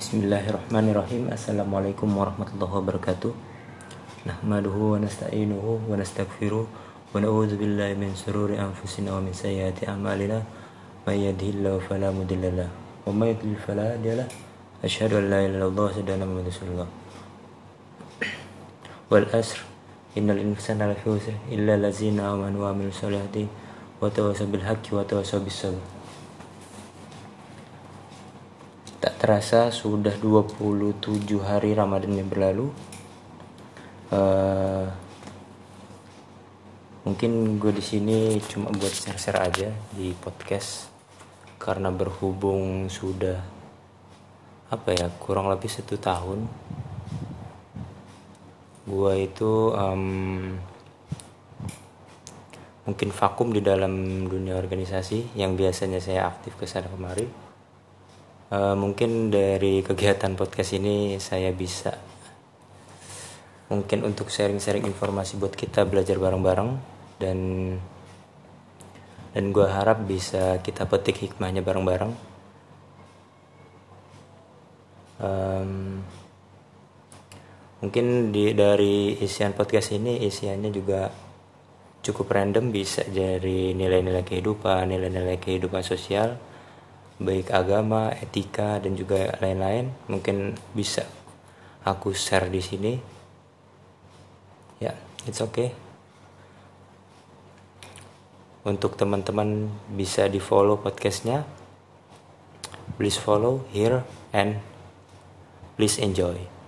Bismillahirrahmanirrahim. Assalamualaikum warahmatullahi wabarakatuh. Nahmaduhu wa nasta'inuhu wa nasta'gfiruh Wa na'udhu billahi min sururi anfusina wa min sayyati amalina. Man yadhillahu falamudillalah Wa ma yudlil faladiyalah Ashadu an la ilaha illallah Sadana Muhammad Rasulullah. Wal asr. Innal insana lafi usr. Illa lazina amanu wa amilu salihati Wa tawasaw bil haqqi wa tawasaw bis sabr Tak terasa sudah 27 hari Ramadan yang berlalu. Uh, mungkin gue di sini cuma buat share-share aja di podcast karena berhubung sudah apa ya kurang lebih satu tahun gue itu um, mungkin vakum di dalam dunia organisasi yang biasanya saya aktif ke sana kemari uh, mungkin dari kegiatan podcast ini saya bisa mungkin untuk sharing-sharing informasi buat kita belajar bareng-bareng dan dan gue harap bisa kita petik hikmahnya bareng-bareng. Um, mungkin di dari isian podcast ini isiannya juga cukup random bisa dari nilai-nilai kehidupan nilai-nilai kehidupan sosial baik agama, etika dan juga lain-lain mungkin bisa aku share di sini. Ya, it's okay. Untuk teman-teman bisa di follow podcastnya. Please follow here and please enjoy.